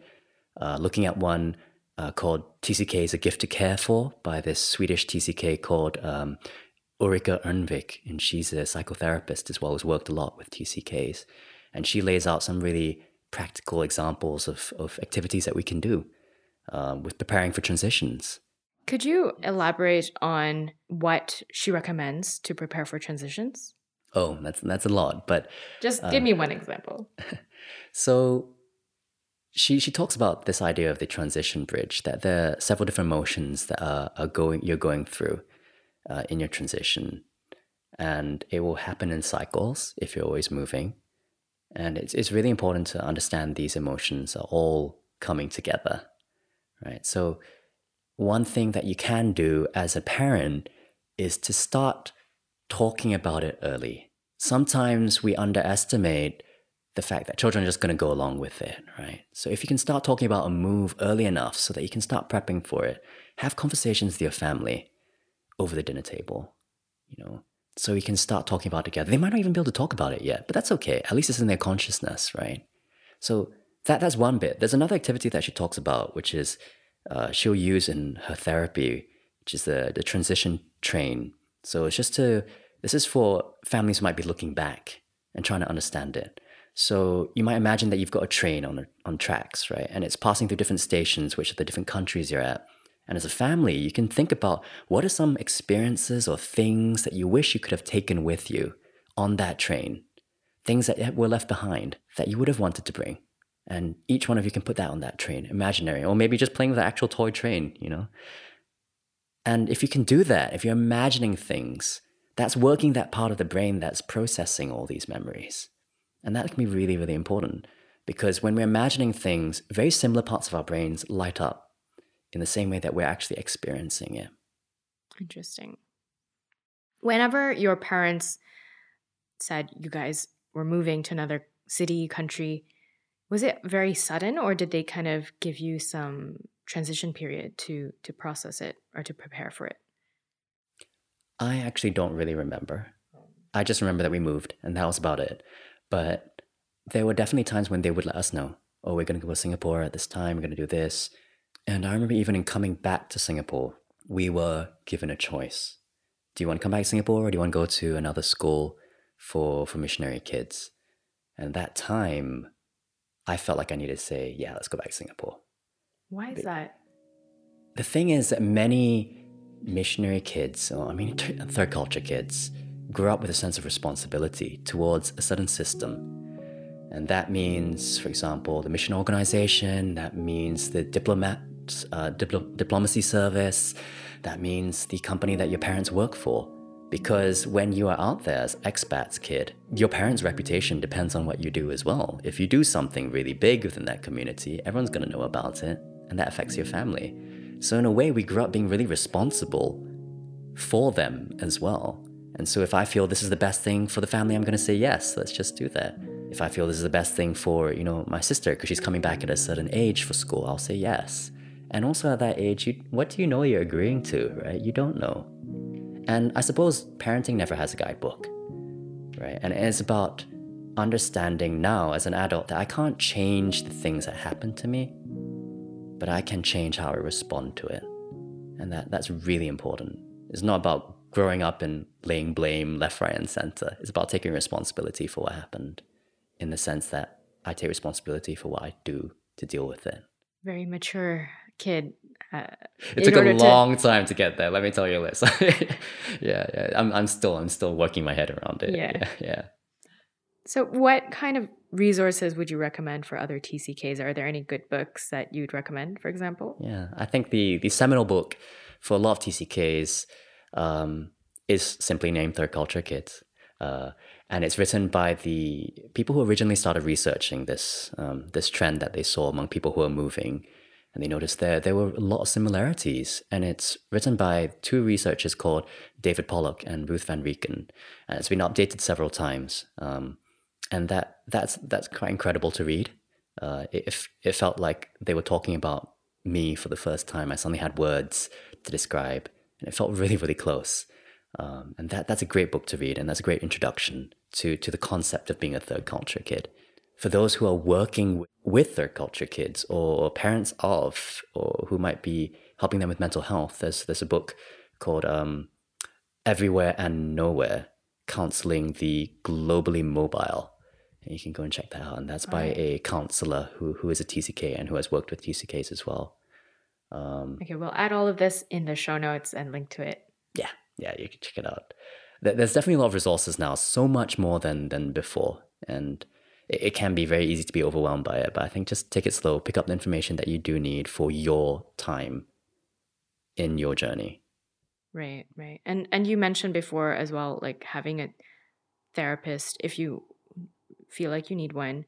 Speaker 3: uh, looking at one uh, called TCK is a Gift to Care For by this Swedish TCK called um, Ulrika Ernvik. And she's a psychotherapist as well, has worked a lot with TCKs. And she lays out some really practical examples of, of activities that we can do um, with preparing for transitions.
Speaker 4: Could you elaborate on what she recommends to prepare for transitions?
Speaker 3: Oh, that's that's a lot, but
Speaker 4: just give uh, me one example.
Speaker 3: so she she talks about this idea of the transition bridge that there are several different emotions that are, are going you're going through uh, in your transition. And it will happen in cycles if you're always moving. And it's, it's really important to understand these emotions are all coming together right? So one thing that you can do as a parent is to start talking about it early. Sometimes we underestimate the fact that children are just going to go along with it, right? So if you can start talking about a move early enough so that you can start prepping for it, have conversations with your family over the dinner table, you know, so you can start talking about it together. They might not even be able to talk about it yet, but that's okay. At least it's in their consciousness, right? So that that's one bit. There's another activity that she talks about, which is uh, she'll use in her therapy, which is the the transition train. So it's just to this is for families who might be looking back and trying to understand it. So you might imagine that you've got a train on on tracks, right? And it's passing through different stations, which are the different countries you're at. And as a family, you can think about what are some experiences or things that you wish you could have taken with you on that train, things that were left behind that you would have wanted to bring. And each one of you can put that on that train, imaginary, or maybe just playing with the actual toy train, you know? And if you can do that, if you're imagining things, that's working that part of the brain that's processing all these memories. And that can be really, really important because when we're imagining things, very similar parts of our brains light up in the same way that we're actually experiencing it.
Speaker 4: Interesting. Whenever your parents said you guys were moving to another city, country, was it very sudden or did they kind of give you some transition period to to process it or to prepare for it?
Speaker 3: I actually don't really remember. I just remember that we moved and that was about it. But there were definitely times when they would let us know, oh, we're going to go to Singapore at this time, we're going to do this. And I remember even in coming back to Singapore, we were given a choice. Do you want to come back to Singapore or do you want to go to another school for, for missionary kids? And that time, I felt like I needed to say, yeah, let's go back to Singapore.
Speaker 4: Why is that?
Speaker 3: The thing is that many missionary kids, or I mean, third culture kids, grew up with a sense of responsibility towards a certain system. And that means, for example, the mission organization, that means the diplomat, uh, dipl- diplomacy service, that means the company that your parents work for. Because when you are out there as expats kid, your parents' reputation depends on what you do as well. If you do something really big within that community, everyone's going to know about it, and that affects your family. So, in a way, we grew up being really responsible for them as well. And so if I feel this is the best thing for the family, I'm going to say yes, let's just do that. If I feel this is the best thing for, you know, my sister because she's coming back at a certain age for school, I'll say yes. And also at that age, you, what do you know you're agreeing to, right? You don't know. And I suppose parenting never has a guidebook, right? And it's about understanding now as an adult that I can't change the things that happen to me, but I can change how I respond to it. And that, that's really important. It's not about growing up and laying blame left, right, and center. It's about taking responsibility for what happened in the sense that I take responsibility for what I do to deal with it.
Speaker 4: Very mature kid.
Speaker 3: Uh, it took a long to... time to get there. Let me tell you this. yeah, yeah. I'm, I'm still, I'm still working my head around it.
Speaker 4: Yeah.
Speaker 3: yeah, yeah.
Speaker 4: So, what kind of resources would you recommend for other TCKs? Are there any good books that you'd recommend, for example?
Speaker 3: Yeah, I think the the seminal book for a lot of TCKs um, is simply named Third Culture Kids. Uh, and it's written by the people who originally started researching this um, this trend that they saw among people who are moving, and they noticed there there were a lot of similarities. And it's written by two researchers called David Pollock and Ruth Van Reken, and it's been updated several times. Um, and that that's that's quite incredible to read. Uh, it it felt like they were talking about me for the first time. I suddenly had words to describe and it felt really, really close. Um, and that that's a great book to read, and that's a great introduction to to the concept of being a third culture kid. For those who are working with third culture kids or parents of, or who might be helping them with mental health, there's there's a book called um, Everywhere and Nowhere: Counseling the Globally Mobile. And you can go and check that out, and that's by right. a counselor who who is a TCK and who has worked with TCKs as well.
Speaker 1: Um, okay, we'll add all of this in the show notes and link to it.
Speaker 3: Yeah, yeah, you can check it out. There's definitely a lot of resources now, so much more than than before, and it, it can be very easy to be overwhelmed by it. But I think just take it slow, pick up the information that you do need for your time in your journey.
Speaker 1: Right, right, and and you mentioned before as well, like having a therapist if you feel like you need one,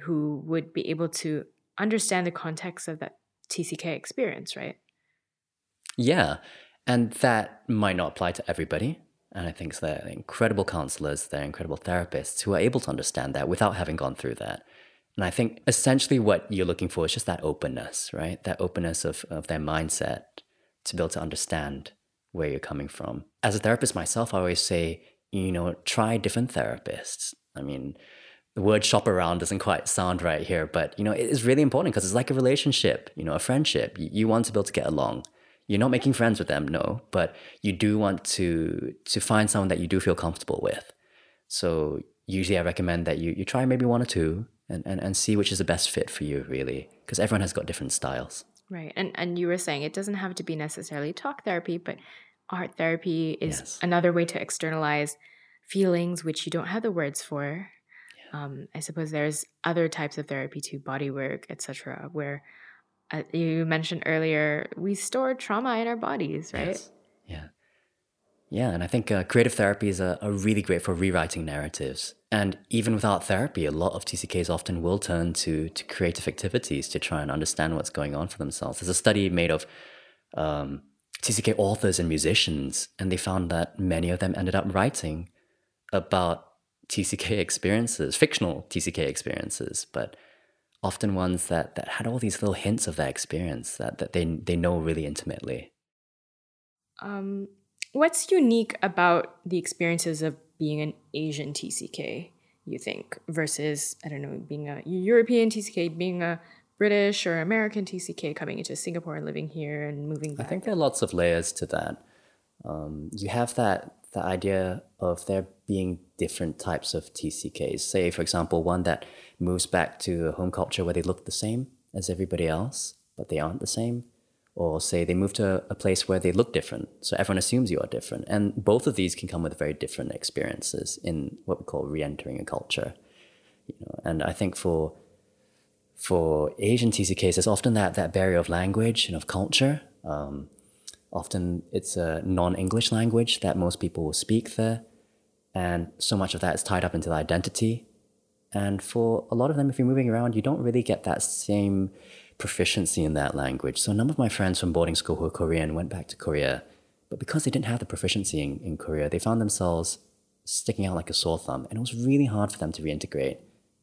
Speaker 1: who would be able to understand the context of that TCK experience, right?
Speaker 3: Yeah. And that might not apply to everybody. And I think they're incredible counselors, they're incredible therapists who are able to understand that without having gone through that. And I think essentially what you're looking for is just that openness, right? That openness of, of their mindset to be able to understand where you're coming from. As a therapist myself, I always say, you know, try different therapists. I mean, the word shop around doesn't quite sound right here, but you know, it is really important because it's like a relationship, you know, a friendship. You want to be able to get along. You're not making friends with them, no, but you do want to to find someone that you do feel comfortable with. So usually I recommend that you you try maybe one or two and, and, and see which is the best fit for you really. Because everyone has got different styles.
Speaker 1: Right. And and you were saying it doesn't have to be necessarily talk therapy, but art therapy is yes. another way to externalize feelings which you don't have the words for um, I suppose there's other types of therapy too, body work, etc., where uh, you mentioned earlier we store trauma in our bodies, right? Yes.
Speaker 3: Yeah. Yeah, and I think uh, creative therapies are, are really great for rewriting narratives. And even without therapy, a lot of TCKs often will turn to to creative activities to try and understand what's going on for themselves. There's a study made of um, TCK authors and musicians, and they found that many of them ended up writing about TCK experiences, fictional TCK experiences, but often ones that, that had all these little hints of that experience that, that they, they know really intimately.
Speaker 1: Um, what's unique about the experiences of being an Asian TCK, you think, versus, I don't know, being a European TCK, being a British or American TCK coming into Singapore and living here and moving back?
Speaker 3: I think there are lots of layers to that. Um, you have that the idea of there being different types of TCKs. Say, for example, one that moves back to a home culture where they look the same as everybody else, but they aren't the same. Or say they move to a place where they look different, so everyone assumes you are different. And both of these can come with very different experiences in what we call re-entering a culture. You know, and I think for for Asian TCKs, there's often that that barrier of language and of culture. Um, Often it's a non English language that most people will speak there. And so much of that is tied up into the identity. And for a lot of them, if you're moving around, you don't really get that same proficiency in that language. So a number of my friends from boarding school who are Korean went back to Korea. But because they didn't have the proficiency in, in Korea, they found themselves sticking out like a sore thumb. And it was really hard for them to reintegrate.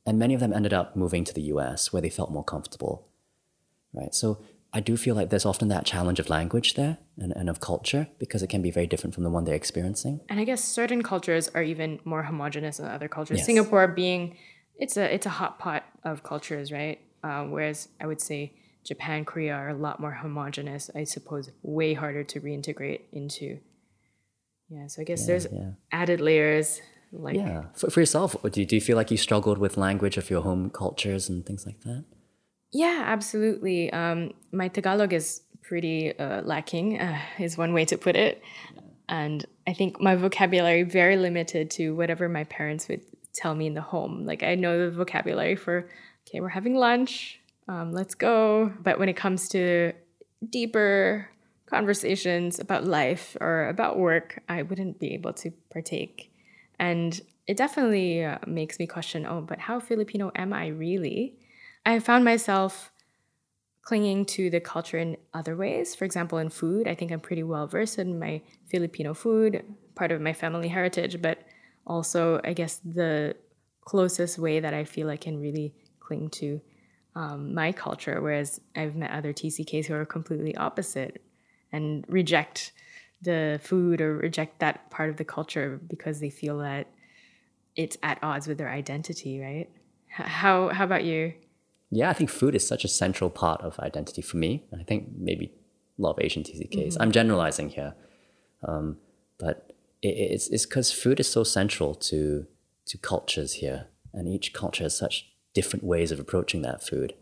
Speaker 3: And many of them ended up moving to the US where they felt more comfortable. Right. So I do feel like there's often that challenge of language there and, and of culture because it can be very different from the one they're experiencing.
Speaker 1: And I guess certain cultures are even more homogenous than other cultures. Yes. Singapore being it's a it's a hot pot of cultures, right? Uh, whereas I would say Japan, Korea are a lot more homogenous. I suppose way harder to reintegrate into. Yeah, so I guess yeah, there's yeah. added layers. Like
Speaker 3: yeah, for, for yourself, do you, do you feel like you struggled with language of your home cultures and things like that?
Speaker 1: Yeah, absolutely. Um, my Tagalog is pretty uh, lacking, uh, is one way to put it. And I think my vocabulary very limited to whatever my parents would tell me in the home. Like I know the vocabulary for, okay, we're having lunch, um, let's go. But when it comes to deeper conversations about life or about work, I wouldn't be able to partake. And it definitely uh, makes me question, oh, but how Filipino am I really? I found myself clinging to the culture in other ways. For example, in food, I think I'm pretty well versed in my Filipino food, part of my family heritage, but also, I guess, the closest way that I feel I can really cling to um, my culture. Whereas I've met other TCKs who are completely opposite and reject the food or reject that part of the culture because they feel that it's at odds with their identity, right? How how about you?
Speaker 3: Yeah, I think food is such a central part of identity for me. I think maybe a lot of Asian TCKs. Mm-hmm. I'm generalizing here, um, but it, it's it's because food is so central to to cultures here, and each culture has such different ways of approaching that food.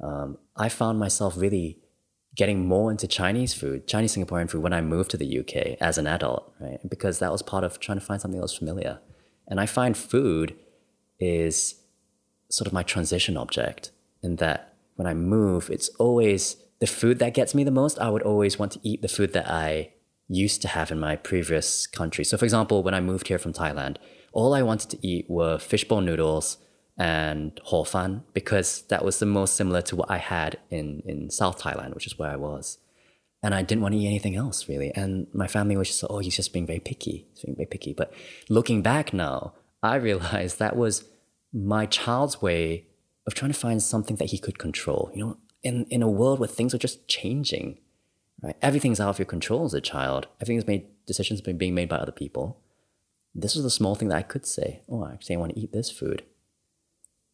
Speaker 3: Um, I found myself really getting more into Chinese food, Chinese Singaporean food, when I moved to the UK as an adult, right? Because that was part of trying to find something that was familiar. And I find food is sort of my transition object in that when I move, it's always the food that gets me the most. I would always want to eat the food that I used to have in my previous country. So, for example, when I moved here from Thailand, all I wanted to eat were fishball noodles and hor fun because that was the most similar to what I had in, in South Thailand, which is where I was. And I didn't want to eat anything else really. And my family was just, oh, he's just being very picky. He's being very picky. But looking back now, I realized that was my child's way of trying to find something that he could control. You know, in, in a world where things are just changing, right? Everything's out of your control as a child. Everything's made, decisions have been being made by other people. This is the small thing that I could say, oh, actually, I want to eat this food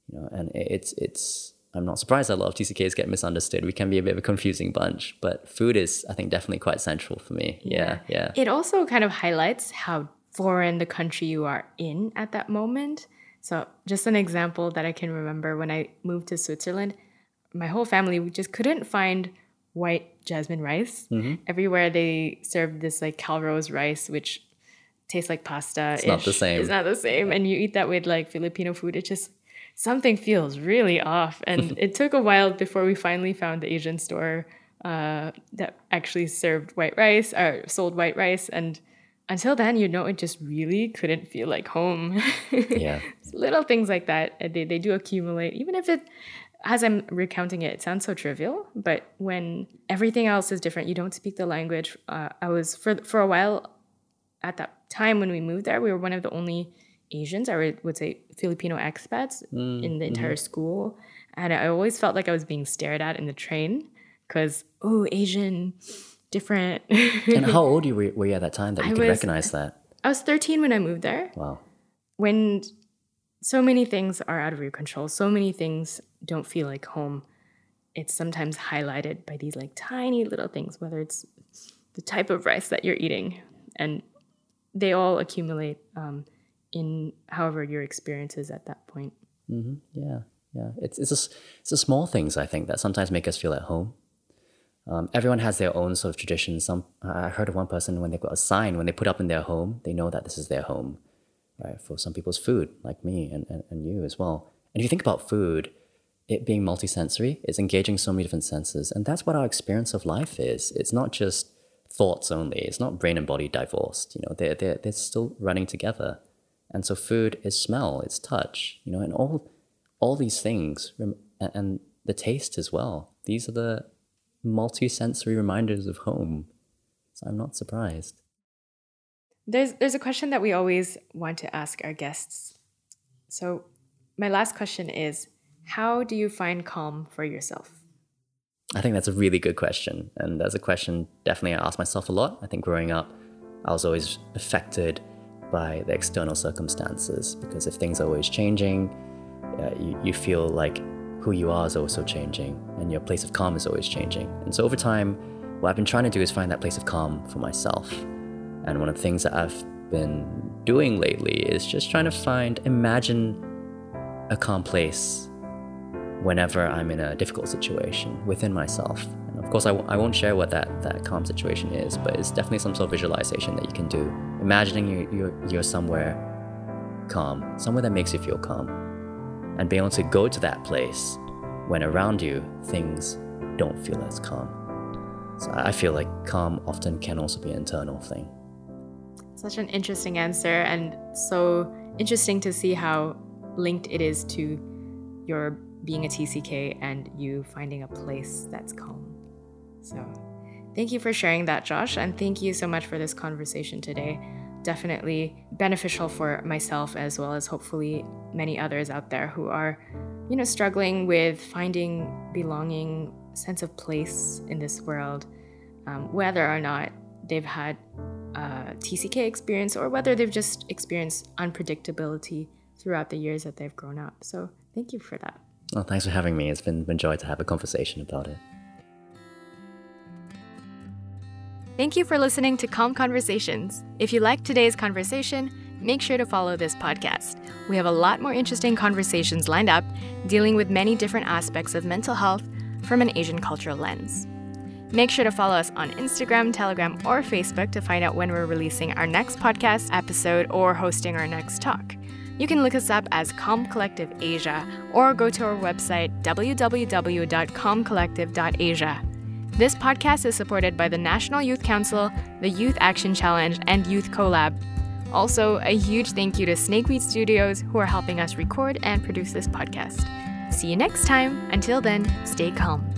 Speaker 3: you know, and it's it's I'm not surprised that a lot of TCKs get misunderstood. We can be a bit of a confusing bunch, but food is, I think, definitely quite central for me. Yeah, yeah.
Speaker 1: It also kind of highlights how foreign the country you are in at that moment. So, just an example that I can remember when I moved to Switzerland, my whole family we just couldn't find white jasmine rice. Mm-hmm. Everywhere they served this like calrose rice, which tastes like pasta.
Speaker 3: It's not the same.
Speaker 1: It's not the same. And you eat that with like Filipino food, it just something feels really off. And it took a while before we finally found the Asian store uh, that actually served white rice or sold white rice. And until then, you know, it just really couldn't feel like home.
Speaker 3: yeah.
Speaker 1: Little things like that, uh, they, they do accumulate, even if it, as I'm recounting it, it sounds so trivial, but when everything else is different, you don't speak the language. Uh, I was, for, for a while at that time when we moved there, we were one of the only Asians, I would say Filipino expats mm, in the entire mm-hmm. school. And I always felt like I was being stared at in the train because, oh, Asian, different.
Speaker 3: and how old you were, were you at that time that you I could was, recognize that?
Speaker 1: I was 13 when I moved there.
Speaker 3: Wow.
Speaker 1: When so many things are out of your control, so many things don't feel like home, it's sometimes highlighted by these like tiny little things, whether it's the type of rice that you're eating. And they all accumulate. Um, in however your experience is at that point.
Speaker 3: Mm-hmm. Yeah, yeah. It's it's a, it's the small things I think that sometimes make us feel at home. Um, everyone has their own sort of traditions. Some I heard of one person when they got a sign when they put up in their home, they know that this is their home. Right. For some people's food, like me and, and, and you as well. And if you think about food, it being multisensory, it's engaging so many different senses, and that's what our experience of life is. It's not just thoughts only. It's not brain and body divorced. You know, they're they're they're still running together. And so food is smell, it's touch, you know, and all all these things and the taste as well. These are the multi-sensory reminders of home. So I'm not surprised.
Speaker 1: There's there's a question that we always want to ask our guests. So my last question is how do you find calm for yourself?
Speaker 3: I think that's a really good question. And that's a question definitely I ask myself a lot. I think growing up, I was always affected by the external circumstances because if things are always changing, uh, you, you feel like who you are is also changing and your place of calm is always changing. And so over time, what I've been trying to do is find that place of calm for myself. And one of the things that I've been doing lately is just trying to find, imagine a calm place whenever I'm in a difficult situation within myself. Of course, I w- I won't share what that, that calm situation is, but it's definitely some sort of visualization that you can do. Imagining you, you're, you're somewhere calm, somewhere that makes you feel calm, and being able to go to that place when around you things don't feel as calm. So I feel like calm often can also be an internal thing.
Speaker 1: Such an interesting answer, and so interesting to see how linked it is to your being a TCK and you finding a place that's calm. So, thank you for sharing that, Josh, and thank you so much for this conversation today. Definitely beneficial for myself as well as hopefully many others out there who are, you know, struggling with finding belonging, sense of place in this world, um, whether or not they've had a TCK experience or whether they've just experienced unpredictability throughout the years that they've grown up. So thank you for that.
Speaker 3: Well, thanks for having me. It's been a joy to have a conversation about it.
Speaker 1: Thank you for listening to Calm Conversations. If you liked today's conversation, make sure to follow this podcast. We have a lot more interesting conversations lined up, dealing with many different aspects of mental health from an Asian cultural lens. Make sure to follow us on Instagram, Telegram, or Facebook to find out when we're releasing our next podcast episode or hosting our next talk. You can look us up as Calm Collective Asia or go to our website www.calmcollective.asia. This podcast is supported by the National Youth Council, the Youth Action Challenge, and Youth Collab. Also, a huge thank you to Snakeweed Studios who are helping us record and produce this podcast. See you next time. Until then, stay calm.